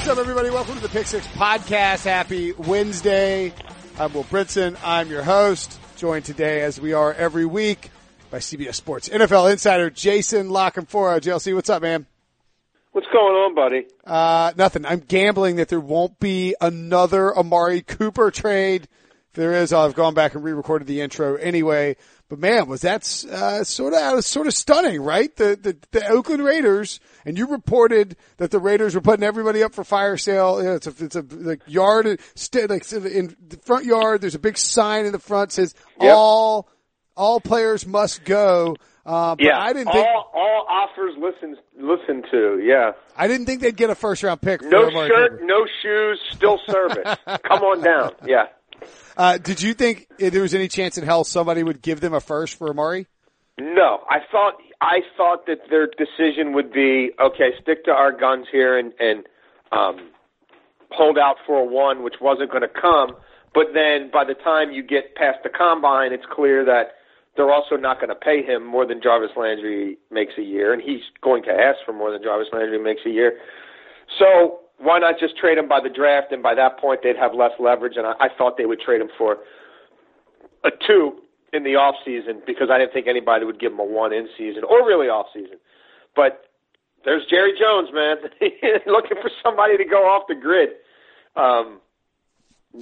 What's up, everybody? Welcome to the Pick Six Podcast. Happy Wednesday. I'm Will Brinson. I'm your host, joined today, as we are every week, by CBS Sports NFL insider Jason La Canfora. JLC, what's up, man? What's going on, buddy? Uh, nothing. I'm gambling that there won't be another Amari Cooper trade. If there is, I'll have gone back and re-recorded the intro anyway. But man, was that uh, sort of sort of stunning, right? The, the the Oakland Raiders, and you reported that the Raiders were putting everybody up for fire sale. You know, it's a it's a like yard, like in the front yard. There's a big sign in the front says Yep. all all players must go. Uh, but yeah, I didn't all, think all offers listen listen to. Yeah, I didn't think they'd get a first round pick. No shirt, no shoes, still service. Come on down. Yeah, Uh, did you think there was any chance in hell somebody would give them a first for Amari? no, I thought I thought that their decision would be okay. Stick to our guns here and and um, hold out for a one, which wasn't going to come. But then by the time you get past the combine, it's clear that they're also not going to pay him more than Jarvis Landry makes a year, and he's going to ask for more than Jarvis Landry makes a year. So why not just trade him by the draft? And by that point, they'd have less leverage. And I, I thought they would trade him for a two in the off season because I didn't think anybody would give him a one in season or really off season. But there's Jerry Jones, man, looking for somebody to go off the grid. Um,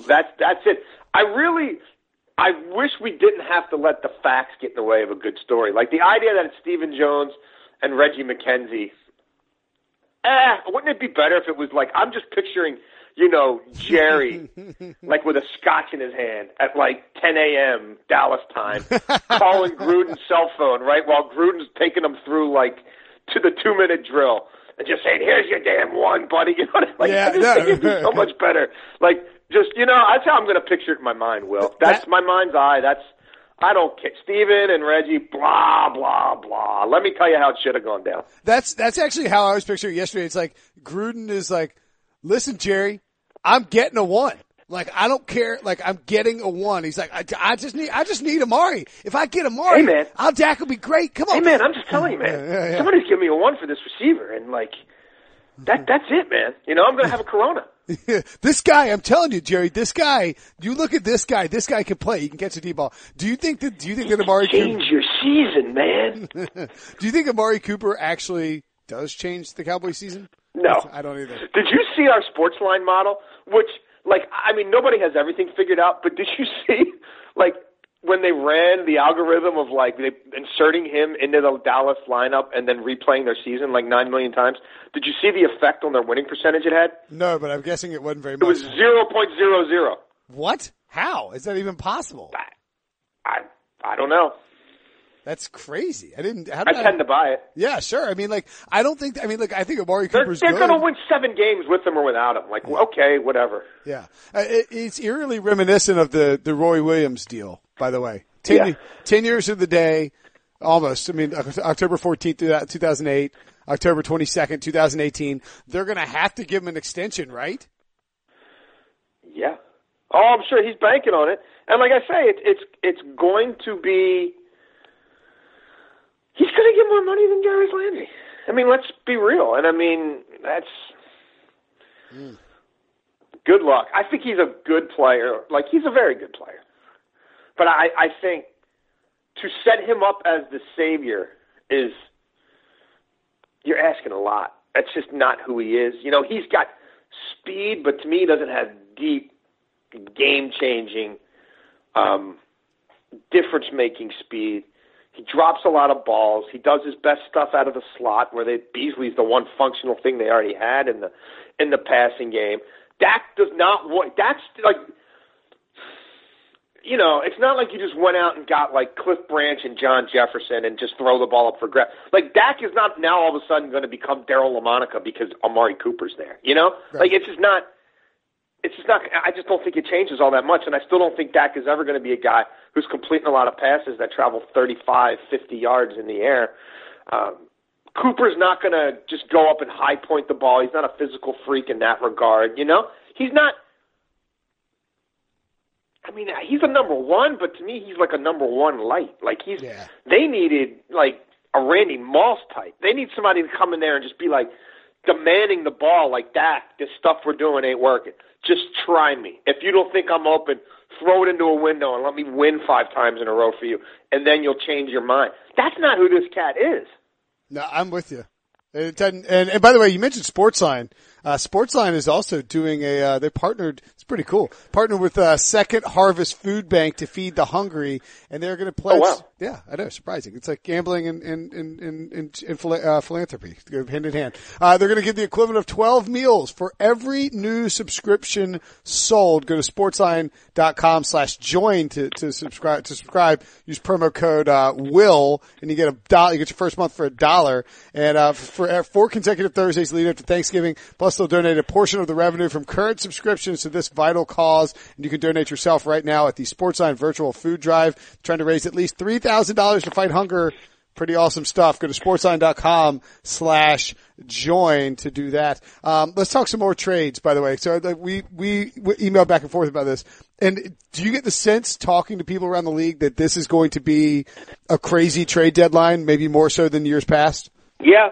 that's that's it. I really, I wish we didn't have to let the facts get in the way of a good story. Like the idea that it's Stephen Jones and Reggie McKenzie. Eh, wouldn't it be better if it was like I'm just picturing, you know, Jerry, like with a scotch in his hand at like 10 a.m. Dallas time, calling Gruden's cell phone, right, while Gruden's taking him through like to the two minute drill and just saying, "Here's your damn one, buddy." You know, what I- like Yeah, I just no. think it'd be so much better. Like, just you know, that's how I'm going to picture it in my mind. Will that's That- my mind's eye. That's I don't care. Stephen and Reggie, blah blah blah. Let me tell you how it should have gone down. That's that's actually how I was picturing yesterday. It's like Gruden is like, "Listen, Jerry, I'm getting a one. Like I don't care. Like I'm getting a one." He's like, "I, I just need I just need Amari. If I get Amari, Hey, man. I'll Dak will be great. Come on, Hey man, I'm just telling you, man. Yeah, yeah. Somebody's giving me a one for this receiver, and like that. That's it, man. You know, I'm going to have a Corona. this guy, I'm telling you, Jerry, this guy, you look at this guy, this guy can play. He can catch a deep ball. Do you think that, do you think that Amari Cooper, Change your season, man. do you think Amari Cooper actually does change the Cowboy season? No. I don't either. Did you see our sports line model? Which, like, I mean, nobody has everything figured out, but did you see, like, when they ran the algorithm of like they inserting him into the Dallas lineup and then replaying their season like nine million times? Did you see the effect on their winning percentage it had? No, but I'm guessing it wasn't very much. It was zero point zero zero. What? How? Is that even possible? I, I, I don't know. That's crazy. I didn't, how I did tend to buy it. yeah, sure. I mean, like, I don't think, I mean, like, I think Amari They're, Cooper's they're going to win seven games with him or without him. Like, okay, whatever. Yeah. Uh, it, it's eerily reminiscent of the, the Roy Williams deal, by the way. Ten, Yeah. 10 years of the day, almost. I mean, Oc- October 14th, 2008, October 22nd, 2018. They're going to have to give him an extension, right? Yeah. Oh, I'm sure he's banking on it. And like I say, it, it's it's going to be. He's going to get more money than Jarvis Landry. I mean, let's be real. And I mean, that's good luck. I think he's a good player. Like he's a very good player. But I, I think to set him up as the savior is you're asking a lot. That's just not who he is. You know, he's got speed, but to me, he doesn't have deep, game changing, um, difference making speed. He drops a lot of balls. He does his best stuff out of the slot, where they Beasley's the one functional thing they already had in the in the passing game. Dak does not want. That's like you know, it's not like you just went out and got like Cliff Branch and John Jefferson and just throw the ball up for grabs. Like Dak is not now all of a sudden going to become Daryle Lamonica because Amari Cooper's there. You know, like it's just not. It's just not. I just don't think it changes all that much, and I still don't think Dak is ever going to be a guy who's completing a lot of passes that travel 35, 50 yards in the air. Um, Cooper's not going to just go up and high point the ball. He's not a physical freak in that regard. You know, he's not. I mean, he's a number one, but to me, he's like a number one light. Like he's. Yeah. They needed like a Randy Moss type. They need somebody to come in there and just be like, demanding the ball like that. This stuff we're doing ain't working. Just try me. If you don't think I'm open, throw it into a window and let me win five times in a row for you, and then you'll change your mind. That's not who this cat is. No, I'm with you. Doesn't, and, and by the way, you mentioned Sportsline. Uh, Sportsline is also doing a, uh, they partnered, it's pretty cool, partnered with uh, Second Harvest Food Bank to feed the hungry, and they're going to pledge, Oh, wow. yeah, I know, surprising. It's like gambling and, and, and, and, and, uh, philanthropy, go hand in hand. Uh, they're going to give the equivalent of 12 meals for every new subscription sold. Go to sportsline.com slash join to, to subscribe, to subscribe. Use promo code, uh, WILL, and you get a dollar, you get your first month for a dollar. And, uh, for uh, four consecutive Thursdays leading up to Thanksgiving, plus they'll donate a portion of the revenue from current subscriptions to this vital cause. And you can donate yourself right now at the Sportsline Virtual Food Drive, trying to raise at least $3,000 to fight hunger. Pretty awesome stuff. Go to sportsline.com slash join to do that. Um, let's talk some more trades, by the way. So like, we, we, we emailed back and forth about this. And do you get the sense talking to people around the league that this is going to be a crazy trade deadline, maybe more so than years past? Yeah,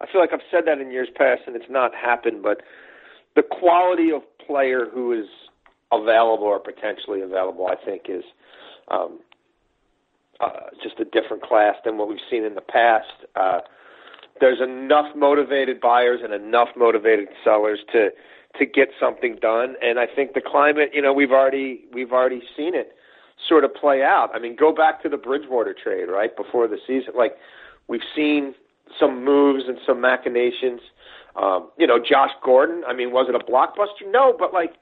I feel like I've said that in years past, and it's not happened. But the quality of player who is available or potentially available, I think, is um, uh, just a different class than what we've seen in the past. Uh, there's enough motivated buyers and enough motivated sellers to to get something done, and I think the climate, you know, we've already we've already seen it sort of play out. I mean, go back to the Bridgewater trade right before the season. Like we've seen some moves and some machinations. Um, you know, Josh Gordon. I mean, was it a blockbuster? No, but like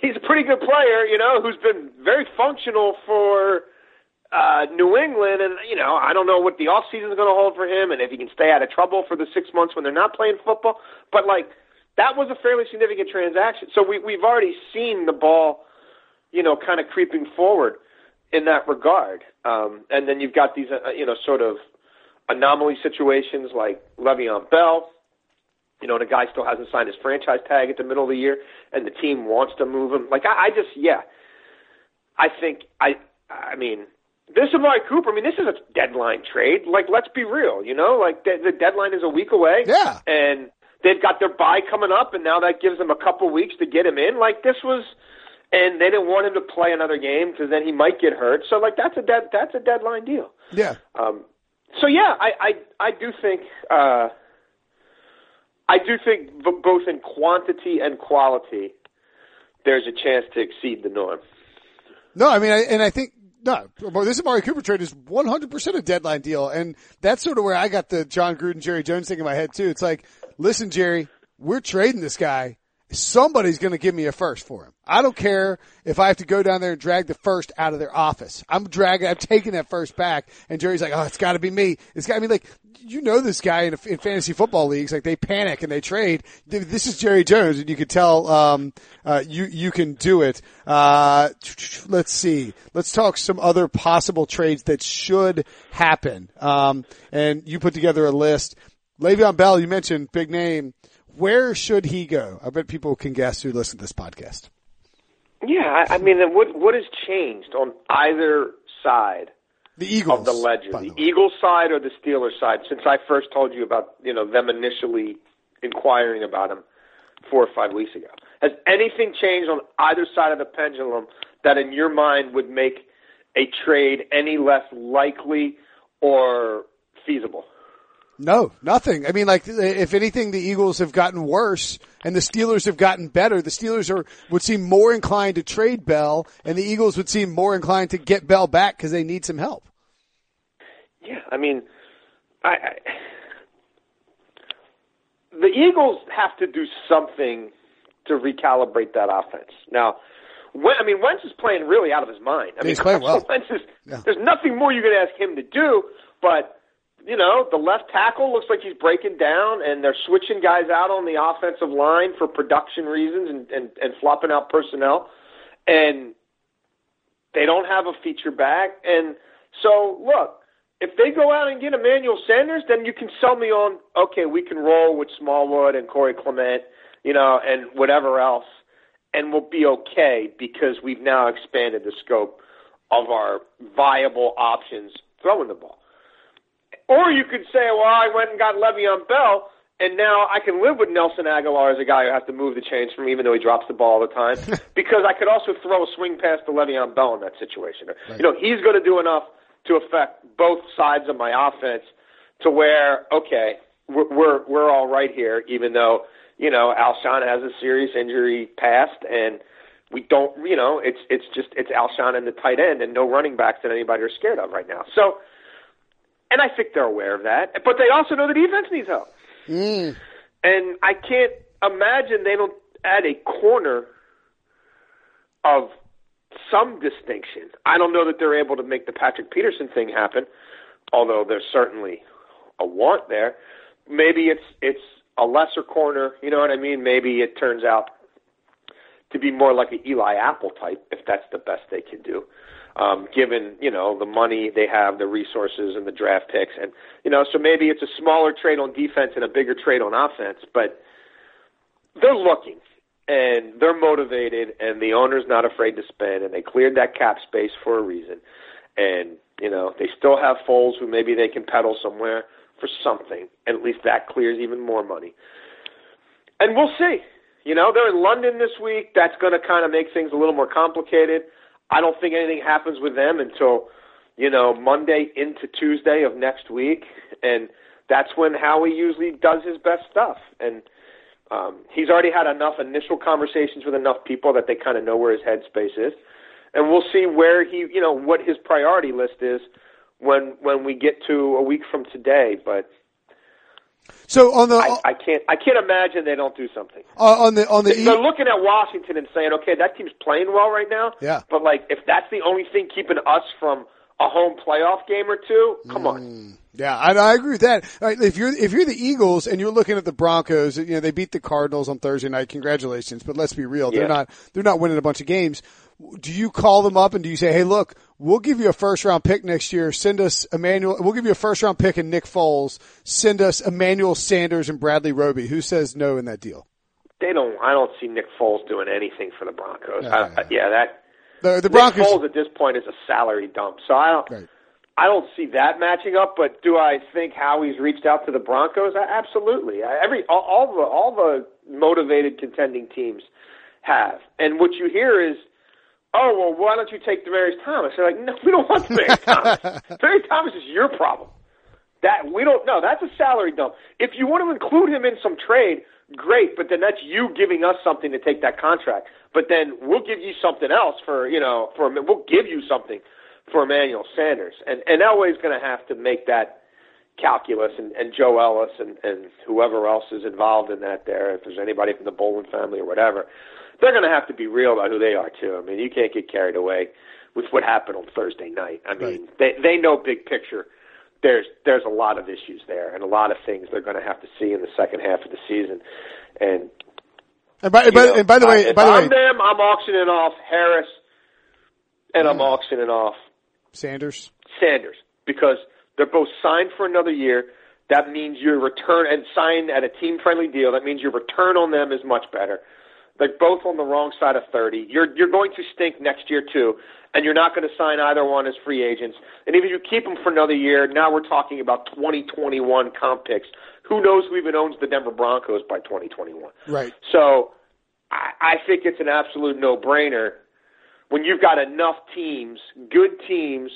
he's a pretty good player. You know, who's been very functional for uh, New England, and you know, I don't know what the off season is going to hold for him, and if he can stay out of trouble for the six months when they're not playing football. But like that was a fairly significant transaction. So we we've already seen the ball, you know, kind of creeping forward in that regard. Um, and then you've got these, uh, you know, sort of anomaly situations like Le'Veon Bell. You know, the guy still hasn't signed his franchise tag at the middle of the year, and the team wants to move him. Like I, I just, yeah, I think I, I mean, this Amari Cooper. I mean, this is a deadline trade. Like, let's be real. You know, like the, the deadline is a week away. Yeah. and they've got their buy coming up, and now that gives them a couple weeks to get him in. Like this was, and they didn't want him to play another game because then he might get hurt. So like that's a dead that's a deadline deal. Yeah. Um, so yeah, I I, I do think uh, I do think v- both in quantity and quality, there's a chance to exceed the norm. No, I mean, I, and I think no, this Amari Cooper trade is 100% a deadline deal, and that's sort of where I got the Jon Gruden, Jerry Jones thing in my head too. It's like, listen, Jerry, we're trading this guy. Somebody's going to give me a first for him. I don't care if I have to go down there and drag the first out of their office. I'm dragging, I'm taking that first back. And Jerry's like, oh, it's got to be me. It's got to be like, you know, this guy in, in fantasy football leagues, like they panic and they trade. This is Jerry Jones, and you can tell um, uh, you you can do it. Uh, let's see. Let's talk some other possible trades that should happen. Um, and you put together a list. Le'Veon Bell, you mentioned big name. Where should he go? I bet people can guess who listen to this podcast. Yeah, I, I mean, what what has changed on either side The Eagles of the ledger, the way. Eagles side or the Steelers side, since I first told you about you know them initially inquiring about him four or five weeks ago. Has anything changed on either side of the pendulum that, in your mind, would make a trade any less likely or feasible? No, nothing. I mean, like, if anything, the Eagles have gotten worse and the Steelers have gotten better. The Steelers are, would seem more inclined to trade Bell and the Eagles would seem more inclined to get Bell back because they need some help. Yeah, I mean, I, I the Eagles have to do something to recalibrate that offense. Now, when, I mean, Wentz is playing really out of his mind. I mean, He's playing well. Wentz is, Yeah. There's nothing more you can ask him to do, but you know, the left tackle looks like he's breaking down, and they're switching guys out on the offensive line for production reasons and and, and flopping out personnel, and they don't have a feature back, and so look, if they go out and get Emmanuel Sanders, then you can sell me on okay, we can roll with Smallwood and Corey Clement, you know, and whatever else, and we'll be okay because we've now expanded the scope of our viable options throwing the ball. Or you could say, well, I went and got Le'Veon Bell, and now I can live with Nelson Agholor as a guy who has to move the chains from, even though he drops the ball all the time, because I could also throw a swing pass to Le'Veon Bell in that situation. Right. You know, he's going to do enough to affect both sides of my offense to where, okay, we're we're, we're all right here, even though you know Alshon has a serious injury past and we don't, you know, it's it's just it's Alshon and the tight end and no running backs that anybody are scared of right now. So, and I think they're aware of that, but they also know the defense needs help. Mm. And I can't imagine they don't add a corner of some distinction. I don't know that they're able to make the Patrick Peterson thing happen, although there's certainly a want there. Maybe it's it's a lesser corner, you know what I mean? Maybe it turns out to be more like an Eli Apple type, if that's the best they can do. Um, given you know the money they have, the resources, and the draft picks, and you know, so maybe it's a smaller trade on defense and a bigger trade on offense, but they're looking and they're motivated, and the owner's not afraid to spend, and they cleared that cap space for a reason, and you know they still have Foles who maybe they can peddle somewhere for something, and at least that clears even more money, and we'll see. You know, they're in London this week. That's going to kind of make things a little more complicated. I don't think anything happens with them until, you know, Monday into Tuesday of next week. And that's when Howie usually does his best stuff. And um, he's already had enough initial conversations with enough people that they kind of know where his headspace is. And we'll see where he, you know, what his priority list is when when we get to a week from today. But so on the, I, I, can't, I can't imagine they don't do something. Uh, on the, on the, they're looking at Washington and saying, okay, that team's playing well right now. Yeah. But like, if that's the only thing keeping us from a home playoff game or two, come mm. on. Yeah, I, I agree with that. Right, if you're if you're the Eagles and you're looking at the Broncos, you know they beat the Cardinals on Thursday night. Congratulations, but let's be real, they're not they're not winning a bunch of games. Do you call them up and do you say, "Hey, look, we'll give you a first round pick next year. Send us Emmanuel. We'll give you a first round pick and Nick Foles. Send us Emmanuel Sanders and Bradley Roby." Who says no in that deal? They don't. I don't see Nick Foles doing anything for the Broncos. I, I, yeah, that the, the Broncos. Nick Foles at this point is a salary dump. So I don't. Right. I don't see that matching up, but do I think Howie's reached out to the Broncos? Absolutely. Every all, all the all the motivated contending teams have, and what you hear is, "Oh well, why don't you take Demaryius Thomas?" They're like, "No, we don't want Demaryius Thomas. Demaryius Thomas is your problem. That we don't know. That's a salary dump. If you want to include him in some trade, great, but then that's you giving us something to take that contract. But then we'll give you something else for you know for we'll give you something for Emmanuel Sanders. And, and Elway's going to have to make that calculus, and, and Joe Ellis and, and whoever else is involved in that there, if there's anybody from the Bowlen family or whatever, they're going to have to be real about who they are, too. I mean, you can't get carried away with what happened on Thursday night. I mean, right. they, they know big picture. There's there's a lot of issues there, and a lot of things they're going to have to see in the second half of the season. And and by, and by, know, and by the way, I, by the I'm way, them, I'm auctioning off Harris, and I'm auctioning off Sanders? Sanders, because they're both signed for another year. That means your return and signed at a team friendly deal. That means your return on them is much better. They're both on the wrong side of 30. You're you're going to stink next year too, and you're not going to sign either one as free agents. And even if you keep them for another year, now we're talking about 2021 comp picks. Who knows who even owns the Denver Broncos by 2021? Right. So I, I think it's an absolute no brainer when you've got enough teams, good teams,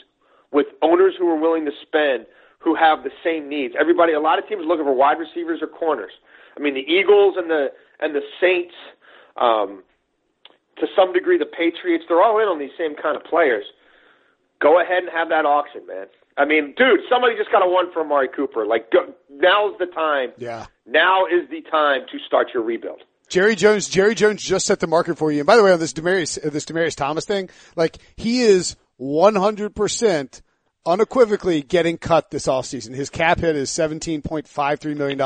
with owners who are willing to spend, who have the same needs. Everybody, a lot of teams looking for wide receivers or corners. I mean, the Eagles and the and the Saints, um, to some degree, the Patriots, they're all in on these same kind of players. Go ahead and have that auction, man. I mean, dude, somebody just got a one for Amari Cooper. Like, go, now's the time. Yeah. Now is the time to start your rebuild. Jerry Jones, Jerry Jones just set the market for you. And by the way, on this Demaryius, this Demaryius Thomas thing, like he is 100% unequivocally getting cut this offseason. His cap hit is $17.53 million.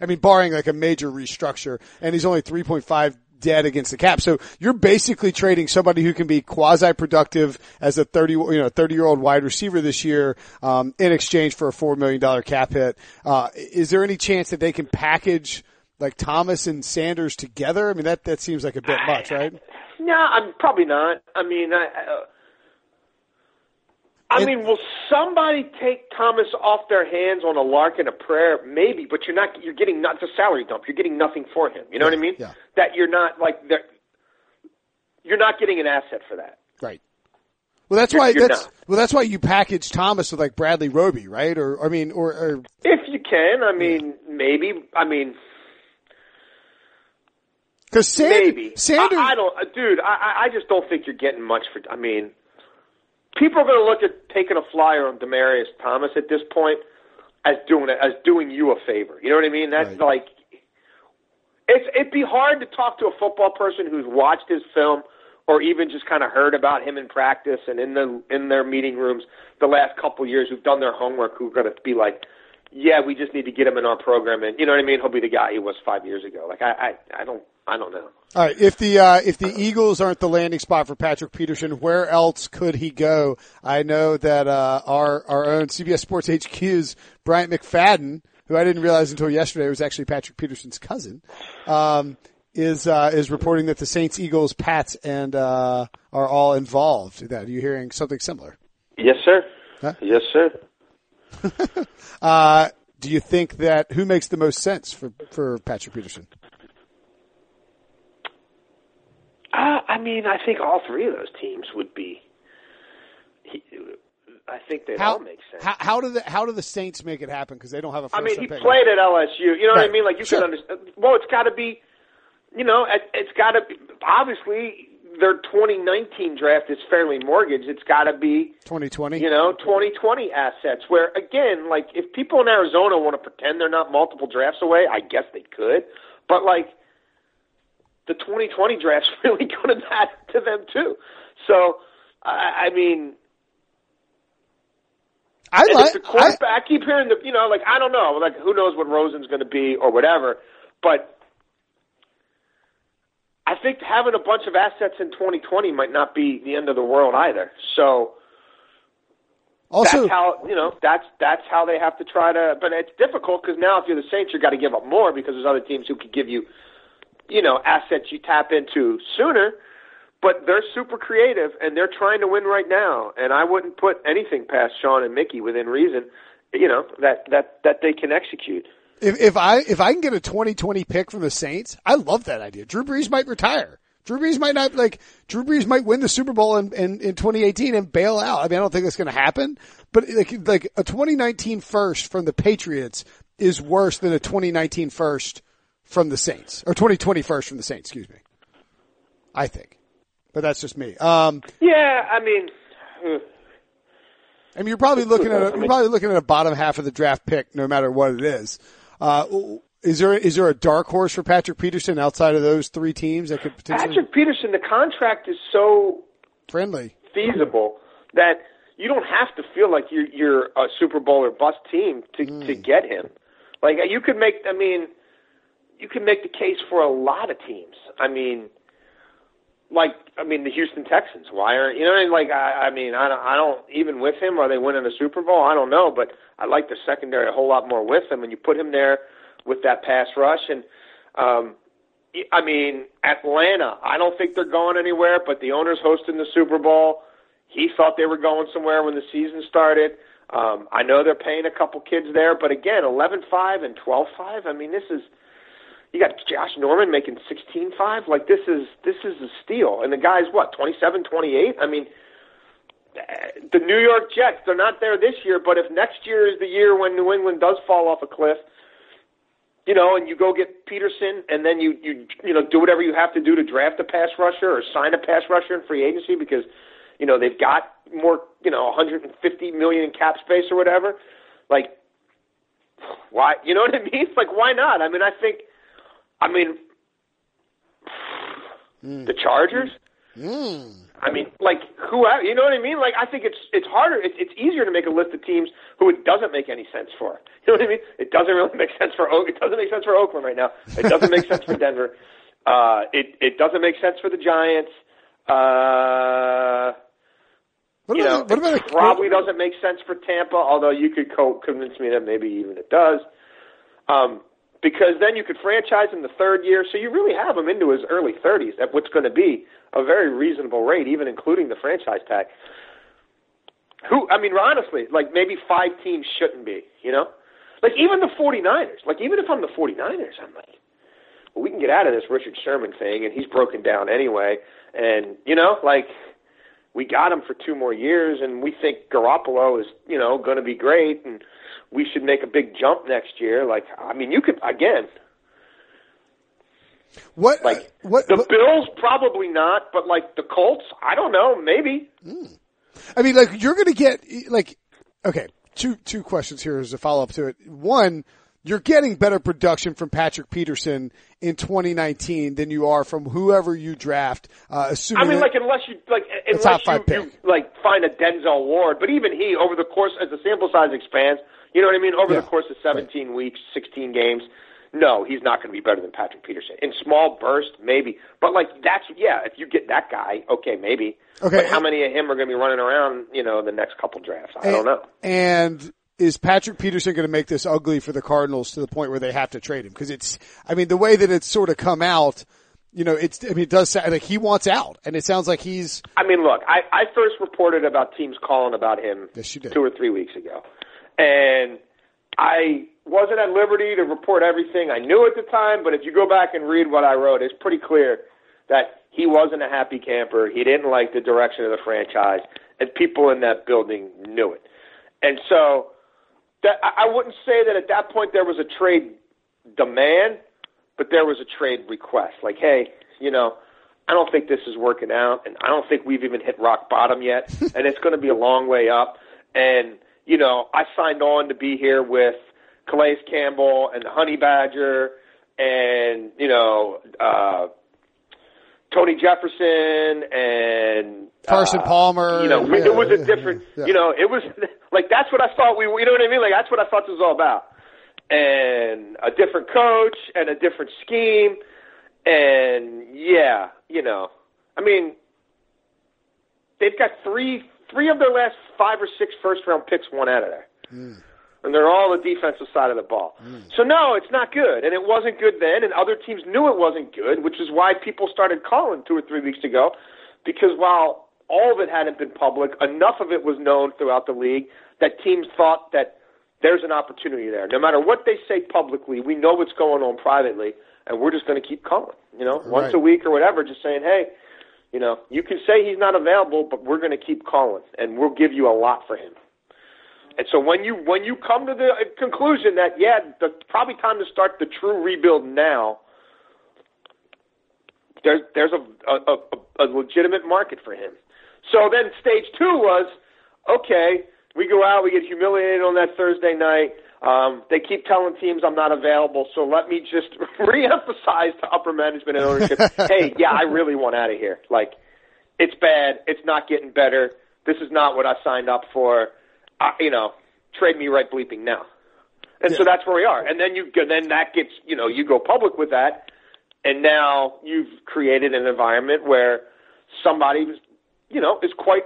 I mean, barring like a major restructure and he's only 3.5 dead against the cap. So you're basically trading somebody who can be quasi productive as a 30, you know, 30 year old wide receiver this year, um, in exchange for a $4 million cap hit. Uh, is there any chance that they can package like Thomas and Sanders together? I mean, that that seems like a bit much, right? No, I'm probably not. I mean, I, I And- mean, will somebody take Thomas off their hands on a lark and a prayer? Maybe, but you're not. You're getting not it's a salary dump. You're getting nothing for him. You know what I mean? yeah. That you're not like. You're not getting an asset for that. Right. Well, that's You're- why you're that's not. well, that's why you package Thomas with like Bradley Roby, right? Or I mean, or, or If you can, I mean, maybe. I mean, because maybe. Sanders, I, I don't, dude. I, I- I just don't think you're getting much for. I mean, people are going to look at taking a flyer on Demaryius Thomas at this point as doing it as doing you a favor. You know what I mean? That's Right. like it's it'd be hard to talk to a football person who's watched his film or even just kind of heard about him in practice and in the in their meeting rooms the last couple of years who've done their homework who're going to be like yeah we just need to get him in our program and you know what I mean he'll be the guy he was 5 years ago like I I I don't I don't know all right. If the uh, if the Eagles aren't the landing spot for Patrick Peterson, where else could he go? I know that uh, our our own CBS Sports HQ's Bryant McFadden, who I didn't realize until yesterday was actually Patrick Peterson's cousin, um, is uh, is reporting that the Saints, Eagles, Pats, and uh, are all involved. in That are you hearing something similar? yes sir Huh? yes sir Uh, do you think that who makes the most sense for for Patrick Peterson? Uh, I mean, I think all three of those teams would be. I think they'd all make sense. How, how do the how do the Saints make it happen? Because they don't have a. I mean, first he round pick. played at LSU. You know what I mean? Like you Sure. can understand. Well, it's got to be. You know, it, it's got to. be Obviously, their 2019 draft is fairly mortgaged. It's got to be. 2020. You know, 2020 assets. Where again, like if people in Arizona want to pretend they're not multiple drafts away, I guess they could. But like, the 2020 draft's really going to matter to them too. So, I, I mean, I like. the quarterback, I keep hearing the, you know, like I don't know, like who knows what Rosen's going to be or whatever, but I think having a bunch of assets in 2020 might not be the end of the world either. So also, that's how you know that's that's how they have to try to. But it's difficult because now if you're the Saints, you got to give up more because there's other teams who could give you, you know, assets you tap into sooner. But they're super creative and they're trying to win right now. And I wouldn't put anything past Sean and Mickey within reason, you know, that that that they can execute. if, if I if I can get a 2020 pick from the Saints, I love that idea. Drew Brees might retire. Drew Brees might not like Drew Brees might win the Super Bowl in, in, in 2018 and bail out. I mean, I don't think that's going to happen. But like like a 2019 first from the Patriots is worse than a 2019 first from the Saints or 2020 first from the Saints. Excuse me. I think, but that's just me. Um, Yeah, I mean. I mean, you're probably looking at a, you're probably looking at a bottom half of the draft pick, no matter what it is. Uh, is there is there a dark horse for Patrick Peterson outside of those three teams that could potentially Patrick Peterson, the contract is so friendly? feasible that you don't have to feel like you're you're a Super Bowl or bust team to to get him. Like you could make, I mean, you can make the case for a lot of teams. I mean, like I mean the Houston Texans. Why are you know I mean? Like I, I mean I don't I don't even with him are they winning a Super Bowl? I don't know, but I like the secondary a whole lot more with him, and you put him there with that pass rush and. um I mean, Atlanta, I don't think they're going anywhere, but the owner's hosting the Super Bowl. He thought they were going somewhere when the season started. Um, I know they're paying a couple kids there, but again, eleven five and twelve five. I mean, this is you got Josh Norman making sixteen five. Like this is this is a steal, and the guy's what twenty seven, twenty eight. I mean, eh, the New York Jets, they're not there this year, but if next year is the year when New England does fall off a cliff, you know, and you go get Peterson, and then you you you know do whatever you have to do to draft a pass rusher or sign a pass rusher in free agency because you know they've got more you know 150 million in cap space or whatever. Like, why? You know what I mean? Like, why not? I mean, I think, I mean, the Chargers. I mean, like who? You know what I mean? Like, I think it's it's harder. It's it's easier to make a list of teams who it doesn't make any sense for. You know what I mean? It doesn't really make sense for Oak. It doesn't make sense for Oakland right now. It doesn't make sense for Denver. Uh, it it doesn't make sense for the Giants. Uh, What you know, what about it probably doesn't make sense for Tampa. Although you could co- convince me that maybe even it does. Um, because then you could franchise him the third year, so you really have him into his early 30s at what's going to be a very reasonable rate, even including the franchise tag. Who? I mean, honestly, like maybe five teams shouldn't be. You know, like even the 49ers. Like even if I'm the 49ers, I'm like, well, we can get out of this Richard Sherman thing, and he's broken down anyway. And you know, like we got him for two more years, and we think Garoppolo is you know going to be great, and we should make a big jump next year. Like, I mean, you could again. What? Like uh, what? the what- Bills, probably not, but like the Colts, I don't know, maybe. I mean, like you're going to get like okay. Two two questions here as a follow up to it. One, you're getting better production from Patrick Peterson in 2019 than you are from whoever you draft. Uh, assuming I mean, like unless you like unless you, five you like find a Denzel Ward, but even he over the course as the sample size expands, you know what I mean? Over Yeah. the course of 17 weeks, 16 games, no, he's not going to be better than Patrick Peterson. In small bursts, maybe, but like that's yeah. If you get that guy, okay, maybe. Okay. But how many of him are going to be running around? You know, the next couple drafts? I don't know. And is Patrick Peterson going to make this ugly for the Cardinals to the point where they have to trade him? Because it's, I mean, the way that it's sort of come out, you know, it's, I mean, it does sound like he wants out, and it sounds like he's. I mean, look, I, I first reported about teams calling about him Yes, two or three weeks ago, and I wasn't at liberty to report everything I knew at the time. But if you go back and read what I wrote, it's pretty clear that he wasn't a happy camper. He didn't like the direction of the franchise, and people in that building knew it. And so, that I wouldn't say that at that point there was a trade demand, but there was a trade request. Like, hey, you know, I don't think this is working out, and I don't think we've even hit rock bottom yet, and it's going to be a long way up. And you know, I signed on to be here with Calais Campbell and the Honey Badger, and you know, uh, Tony Jefferson and Carson uh, Palmer, You know, yeah, it was a different. yeah. You know, it was like that's what I thought we. You know what I mean? Like that's what I thought this was all about. And a different coach and a different scheme, and yeah, you know, I mean, they've got three three of their last five or six first round picks won out of there. Mm. And they're all the defensive side of the ball. Mm. So no, it's not good. And it wasn't good then and other teams knew it wasn't good, which is why people started calling two or three weeks ago. Because while all of it hadn't been public, enough of it was known throughout the league that teams thought that there's an opportunity there. No matter what they say publicly, we know what's going on privately, and we're just going to keep calling. You know, once a week or whatever, just saying, hey, you know, you can say he's not available, but we're going to keep calling, and we'll give you a lot for him. And so when you when you come to the uh, conclusion that yeah, the probably time to start the true rebuild now, there's there's a a, a, a legitimate market for him. So then stage two was okay. We go out, we get humiliated on that Thursday night. Um, they keep telling teams I'm not available, so let me just reemphasize to upper management and ownership. hey, yeah, I really want out of here. Like, it's bad. It's not getting better. This is not what I signed up for. Uh, you know, trade me right bleeping now. And so that's where we are. And then you go- then that gets you know you go public with that, and now you've created an environment where somebody you know is quite.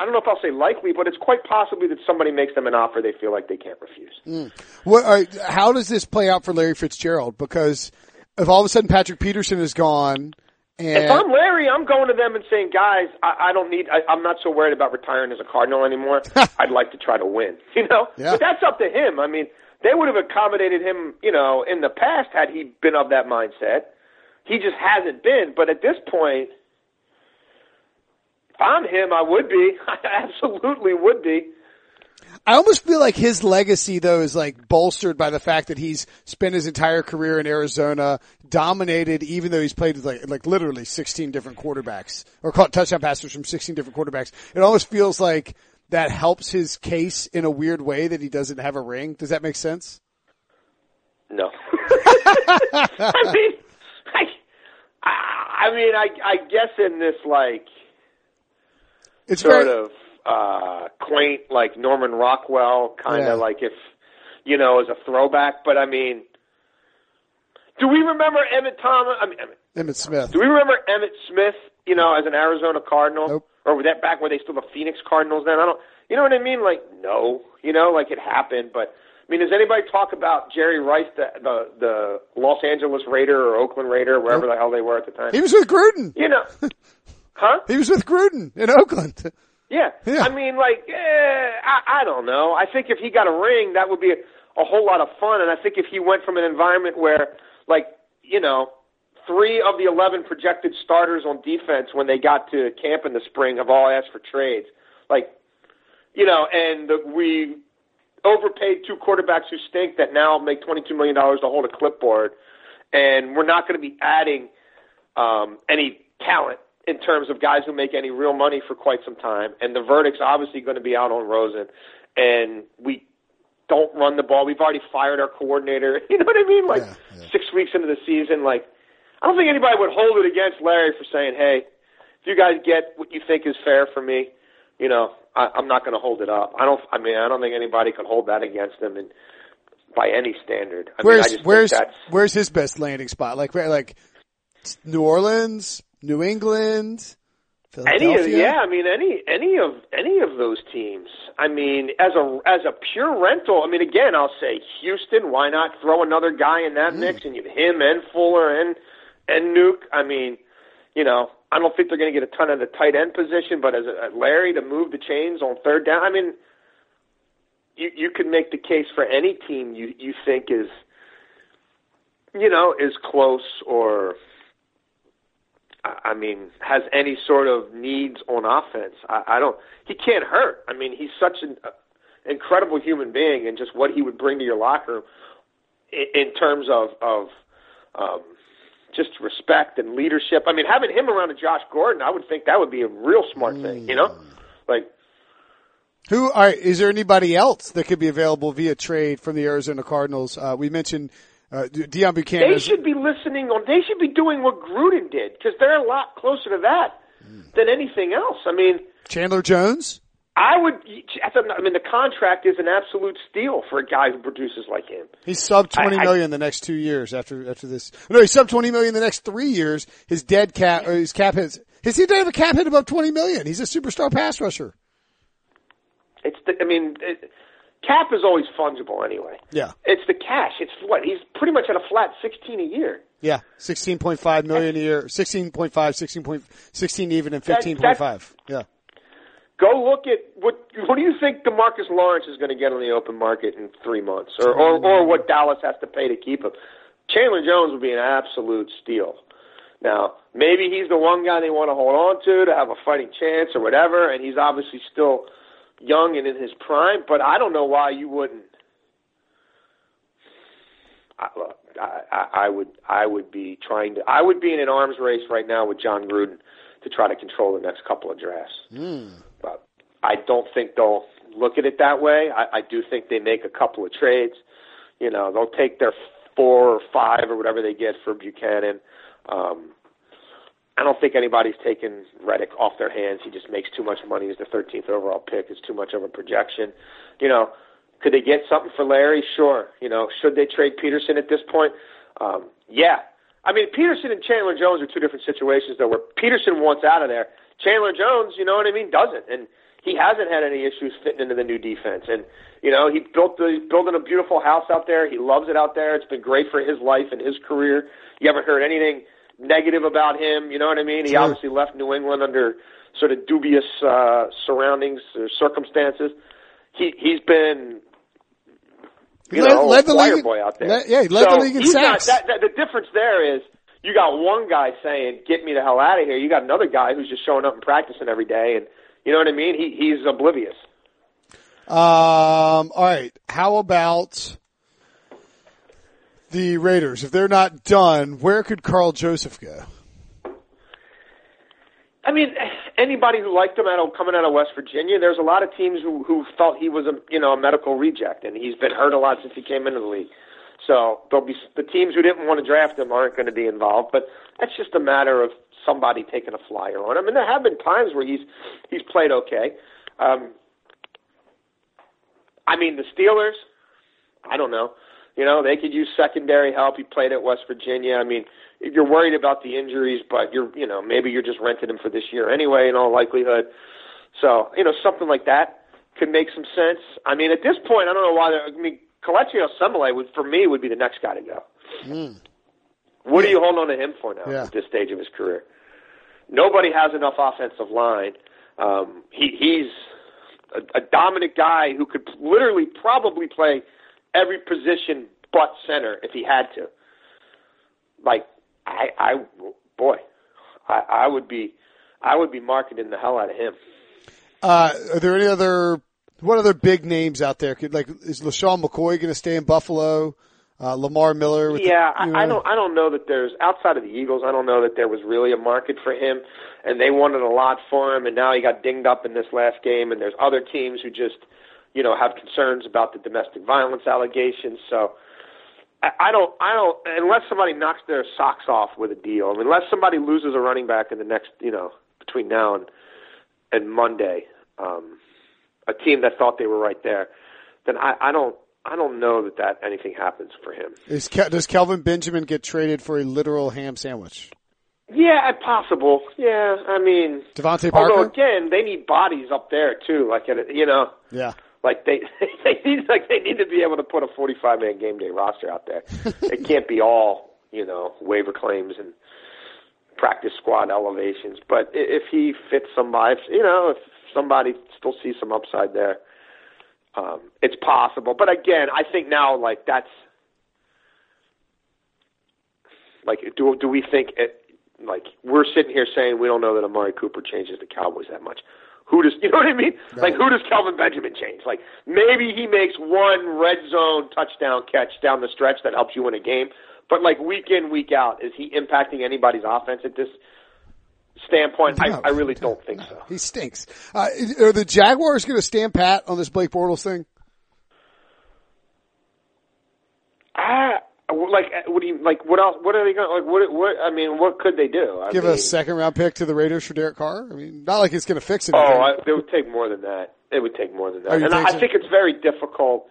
I don't know if I'll say likely, but it's quite possibly that somebody makes them an offer they feel like they can't refuse. Hmm. What? All right, how does this play out for Larry Fitzgerald? Because if all of a sudden Patrick Peterson is gone, and If I'm Larry, I'm going to them and saying, guys, I, I don't need. I, I'm not so worried about retiring as a Cardinal anymore. I'd like to try to win. You know, Yeah. but that's up to him. I mean, they would have accommodated him. You know, in the past had he been of that mindset. He just hasn't been. But at this point, if I'm him, I would be. I absolutely would be. I almost feel like his legacy though is like bolstered by the fact that he's spent his entire career in Arizona, dominated, even though he's played with like, like literally 16 different quarterbacks or caught touchdown passes from 16 different quarterbacks. It almost feels like that helps his case in a weird way that he doesn't have a ring. Does that make sense? No. I mean, I, I, I mean, I, I guess in this like It's sort very, of uh, quaint, like Norman Rockwell, kind of Yeah. like if you know, as a throwback. But I mean, do we remember Emmitt Thomas? I mean, Emmitt, Emmitt Smith. do we remember Emmitt Smith? You know, as an Arizona Cardinal, Nope. or was that back where they still the Phoenix Cardinals? Then I don't. You know what I mean? Like, no. You know, like it happened, but. I mean, does anybody talk about Jerry Rice, the the, the Los Angeles Raider or Oakland Raider, wherever Nope. the hell they were at the time? He was with Gruden. You know, huh? He was with Gruden in Oakland. Yeah. Yeah. I mean, like, eh, I, I don't know. I think if he got a ring, that would be a, a whole lot of fun. And I think if he went from an environment where, like, you know, three of the 11 projected starters on defense when they got to camp in the spring have all asked for trades. Like, you know, and the, we overpaid two quarterbacks who stink that now make $22 million to hold a clipboard. And we're not going to be adding um, any talent in terms of guys who make any real money for quite some time. And the verdict's obviously going to be out on Rosen. And we don't run the ball. We've already fired our coordinator. You know what I mean? Like Yeah, yeah. six weeks into the season, like I don't think anybody would hold it against Larry for saying, "Hey, if you guys get what you think is fair for me, you know, I, I'm not going to hold it up." I don't. I mean, I don't think anybody could hold that against him, and by any standard. I mean, I Where's just where's where's his best landing spot? Like like New Orleans, New England, Any of yeah, I mean any any of any of those teams. I mean, as a as a pure rental. I mean, again, I'll say Houston. Why not throw another guy in that mm. mix and you have him and Fuller and and Nuke? I mean, you know, I don't think they're going to get a ton of the tight end position, but as a, uh, Larry to move the chains on third down. I mean, you you could make the case for any team you you think is you know is close or I mean, has any sort of needs on offense. I, I don't. He can't hurt. I mean, he's such an uh, incredible human being, and just what he would bring to your locker room in, in terms of of um, just respect and leadership. I mean, having him around a Josh Gordon, I would think that would be a real smart thing. You know, like Who are is there anybody else that could be available via trade from the Arizona Cardinals? Uh, we mentioned uh, Deone Bucannon. they is- should be listening on. They should be doing what Gruden did because they're a lot closer to that than anything else. I mean. Chandler Jones. I would. I mean, the contract is an absolute steal for a guy who produces like him. He's sub twenty I- I- the next two years after after this. No, he's sub twenty million the next three years. His dead cap or his cap hits. His he have a cap hit above twenty million. He's a superstar pass rusher. It's. The, I mean, it, cap is always fungible anyway. Yeah, It's the cash. It's what he's pretty much at a flat sixteen a year. yeah, sixteen point five million a year. 16.5, 16 point, 16 even, and fifteen point five. Yeah, Go look at what. What do you think DeMarcus Lawrence is going to get on the open market in three months, or or, or what Dallas has to pay to keep him? Chandler Jones would be an absolute steal. Now, maybe he's the one guy they want to hold on to to have a fighting chance or whatever, and he's obviously still young and in his prime. But I don't know why you wouldn't. I, look, I, I, I would I would be trying to I would be in an arms race right now with Jon Gruden to try to control the next couple of drafts. But I don't think they'll look at it that way. I, I do think they make a couple of trades. You know, they'll take their four or five or whatever they get for Bucannon. Um, I don't think anybody's taken Reddick off their hands. He just makes too much money as the 13th overall pick. It's too much of a projection. You know, could they get something for Larry? Sure. You know, should they trade Peterson at this point? Um, yeah. I mean, Peterson and Chandler Jones are two different situations, though, where Peterson wants out of there. Chandler Jones, you know what I mean, doesn't. And he hasn't had any issues fitting into the new defense. And, you know, he built the, he's building a beautiful house out there. He loves it out there. It's been great for his life and his career. You haven't heard anything negative about him. You know what I mean? He Sure. obviously left New England under sort of dubious uh, surroundings or circumstances. He he's been you Led- know led the league- boy out there. led- yeah, he led so the league in he's not- sacks. that, that, the difference there is you got one guy saying "Get me the hell out of here." You got another guy who's just showing up and practicing every day, and you know what I mean. He he's oblivious. Um, all right. How about the Raiders? If they're not done, where could Karl Joseph go? I mean, anybody who liked him out of coming out of West Virginia, there's a lot of teams who who felt he was a you know a medical reject, and he's been hurt a lot since he came into the league. So there'll be the teams who didn't want to draft him aren't going to be involved, but that's just a matter of somebody taking a flyer on him. And there have been times where he's he's played okay. Um, I mean, the Steelers, I don't know. You know, they could use secondary help. He played at West Virginia. I mean, if you're worried about the injuries, but you're, you know, maybe you're just renting him for this year anyway, in all likelihood. So, you know, something like that could make some sense. I mean, at this point, I don't know why. they're- I mean, Kelechi Osemele would, for me, would be the next guy to go. What are you holding on to him for now Yeah. at this stage of his career? Nobody has enough offensive line. Um, he he's a, a dominant guy who could literally probably play every position but center if he had to. Like I, I boy, I, I would be, I would be marketing the hell out of him. Uh, are there any other what other big names out there? Could like is LeSean McCoy going to stay in Buffalo? Uh, Lamar Miller. With yeah, the, you know, I, I don't. I don't know that there's outside of the Eagles. I don't know that there was really a market for him, and they wanted a lot for him, and now he got dinged up in this last game, and there's other teams who just, you know, have concerns about the domestic violence allegations. So, I, I don't. I don't. Unless somebody knocks their socks off with a deal, I mean, unless somebody loses a running back in the next, you know, between now and and Monday, um, a team that thought they were right there, then I, I don't. I don't know that that anything happens for him. Is does Kelvin Benjamin get traded for a literal ham sandwich? Yeah, possible. Yeah, I mean, DeVante Parker. although again, they need bodies up there too. Like you know, yeah. Like they they need like they need to be able to put a 45 man game day roster out there. it can't be all you know waiver claims and practice squad elevations. But if he fits somebody, if, you know, if somebody still sees some upside there, um, it's possible. But again, I think now like that's like do do we think it, like we're sitting here saying we don't know that Amari Cooper changes the Cowboys that much. Who does you know what I mean? Like who does Kelvin Benjamin change? Like maybe he makes one red zone touchdown catch down the stretch that helps you win a game, but like week in week out, is he impacting anybody's offense at this standpoint? No. I, I really don't think so. He stinks. Uh, are the Jaguars going to stand pat on this Blake Bortles thing? Ah, like what do you like? What else? What are they going? to Like what? What? I mean, what could they do? I Give mean, a second round pick to the Raiders for Derek Carr? I mean, not like it's going to fix anything. Oh, I, it would take more than that. It would take more than that. Oh, and I, so? I think it's very difficult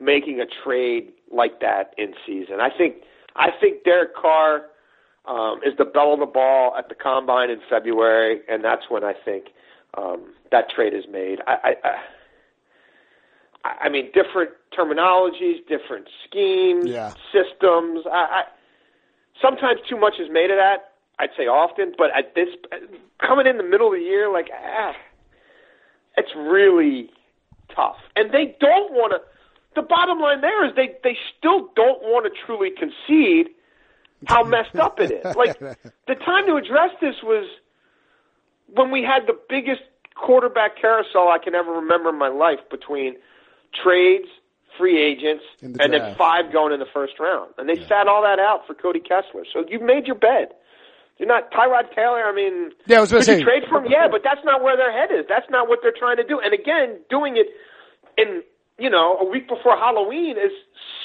making a trade like that in season. I think I think Derek Carr um, is the belle of the ball at the combine in February, and that's when I think um, that trade is made. I, I, I I mean, different terminologies, different schemes, Yeah. systems. I, I sometimes too much is made of that. I'd say often, but at this coming in the middle of the year, like ah, it's really tough. And they don't want to. The bottom line there is they they still don't want to truly concede how messed up it is. Like the time to address this was when we had the biggest quarterback carousel I can ever remember in my life between trades, free agents, and then five going in the first round. And they sat all that out for Cody Kessler. So you've made your bed. You're not Tyrod Taylor. I mean, Yeah, I was gonna you trade for him? Yeah, but that's not where their head is. That's not what they're trying to do. And again, doing it in you know a week before Halloween is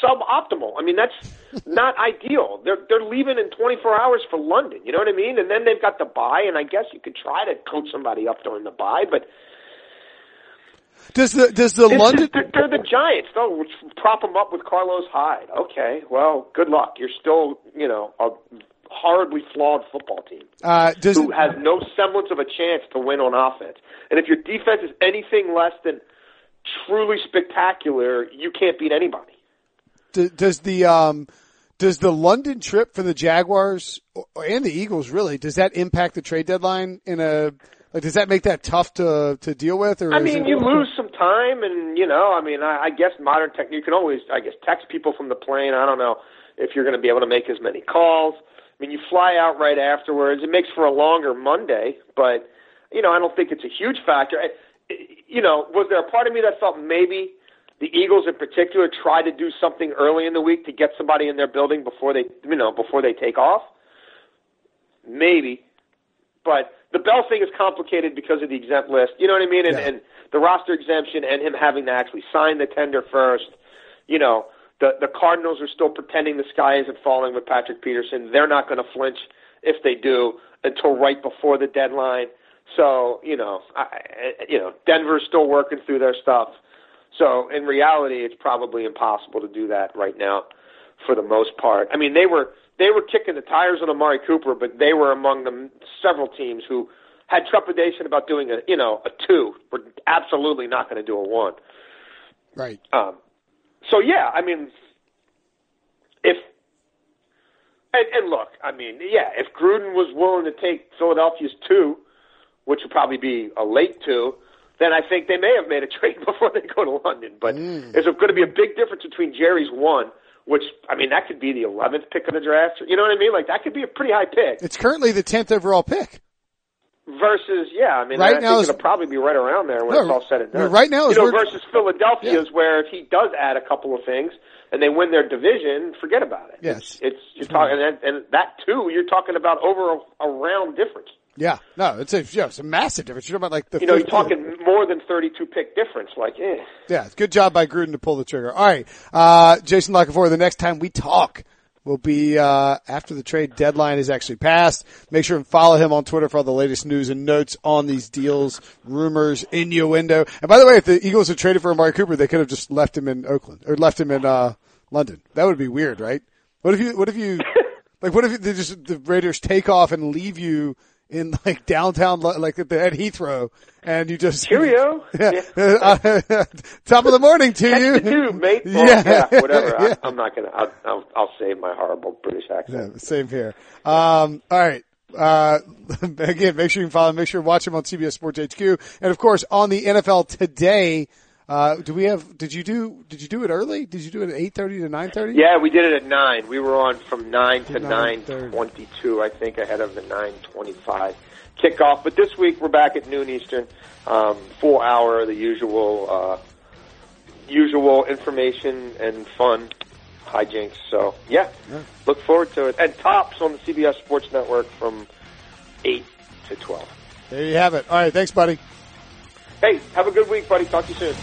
suboptimal. I mean, that's not ideal. They're they're leaving in 24 hours for London. You know what I mean? And then they've got the bye, and I guess you could try to coach somebody up during the bye, but Does the does the it's London just, they're, they're the Giants. They'll prop them up with Carlos Hyde. Okay, well, good luck. You're still you know a horribly flawed football team uh, does who has no semblance of a chance to win on offense. And if your defense is anything less than truly spectacular, you can't beat anybody. d- does the um does the London trip for the Jaguars and the Eagles really does that impact the trade deadline in a like does that make that tough to to deal with or I mean, it- you lose some time, and you know, I mean, I, I guess modern tech. You can always, I guess, text people from the plane. I don't know if you're going to be able to make as many calls. I mean, you fly out right afterwards. It makes for a longer Monday, but you know, I don't think it's a huge factor. I, you know, was there a part of me that felt maybe the Eagles in particular tried to do something early in the week to get somebody in their building before they, you know, before they take off? Maybe, but the Bell thing is complicated because of the exempt list. You know what I mean? And, Yeah. and the roster exemption and him having to actually sign the tender first. You know, the the Cardinals are still pretending the sky isn't falling with Patrick Peterson. They're not going to flinch if they do until right before the deadline. So you know, I, you know, Denver's still working through their stuff. So in reality, it's probably impossible to do that right now, for the most part. I mean, they were they were kicking the tires on Amari Cooper, but they were among the several teams who had trepidation about doing a you know a two. We're absolutely not going to do a one. right Um, so yeah, I mean, if and, and look, I mean, yeah, if Gruden was willing to take Philadelphia's two, which would probably be a late two, then I think they may have made a trade before they go to London. But Mm. there's going to be a big difference between Jerry's one, which I mean that could be the 11th pick of the draft. You know what I mean? Like that could be a pretty high pick. It's currently the 10th overall pick. Versus, yeah, I mean, Right I now think is- it'll probably be right around there when No, it's all said and done. right now you know, versus Philadelphia's, Yeah. where if he does add a couple of things and they win their division, forget about it. Yes. it's, it's you're talking, and, and that too, you're talking about over a, a round difference. Yeah, no, it's a, yeah, it's a massive difference. You're talking about like the You know, you're 15th. talking more than 32 pick difference. Like, eh. Yeah, good job by Gruden to pull the trigger. All right, uh, Jason La Canfora, the next time we talk will be uh, after the trade deadline is actually passed. Make sure and follow him on Twitter for all the latest news and notes on these deals, rumors, innuendo. And by the way, if the Eagles had traded for Amari Cooper, they could have just left him in Oakland or left him in uh, London. That would be weird, right? What if you? What if you? like, what if they just the Raiders take off and leave you? In like downtown, like at the at Heathrow, and you just Cheerio. yeah. Top of the morning to you. The tube, mate. Well, Yeah. yeah. whatever. Yeah. I, I'm not gonna. I'll, I'll, I'll save my horrible British accent. Yeah, same here. Um, all right. Uh, again, make sure you follow, him. make sure you watch him on CBS Sports HQ. And of course, on the NFL today, uh, do we have, did you do, did you do it early? Did you do it at 8.30 to 9.30? Yeah, we did it at nine. We were on from nine to nine 9:30. twenty-two, I think, ahead of the nine twenty-five kickoff. But this week we're back at noon Eastern, um, full hour, the usual, uh, usual information and fun hijinks. So yeah, look forward to it. And tops on the CBS Sports Network from eight to twelve. There you have it. All right. Thanks, buddy. Hey, have a good week, buddy. Talk to you soon.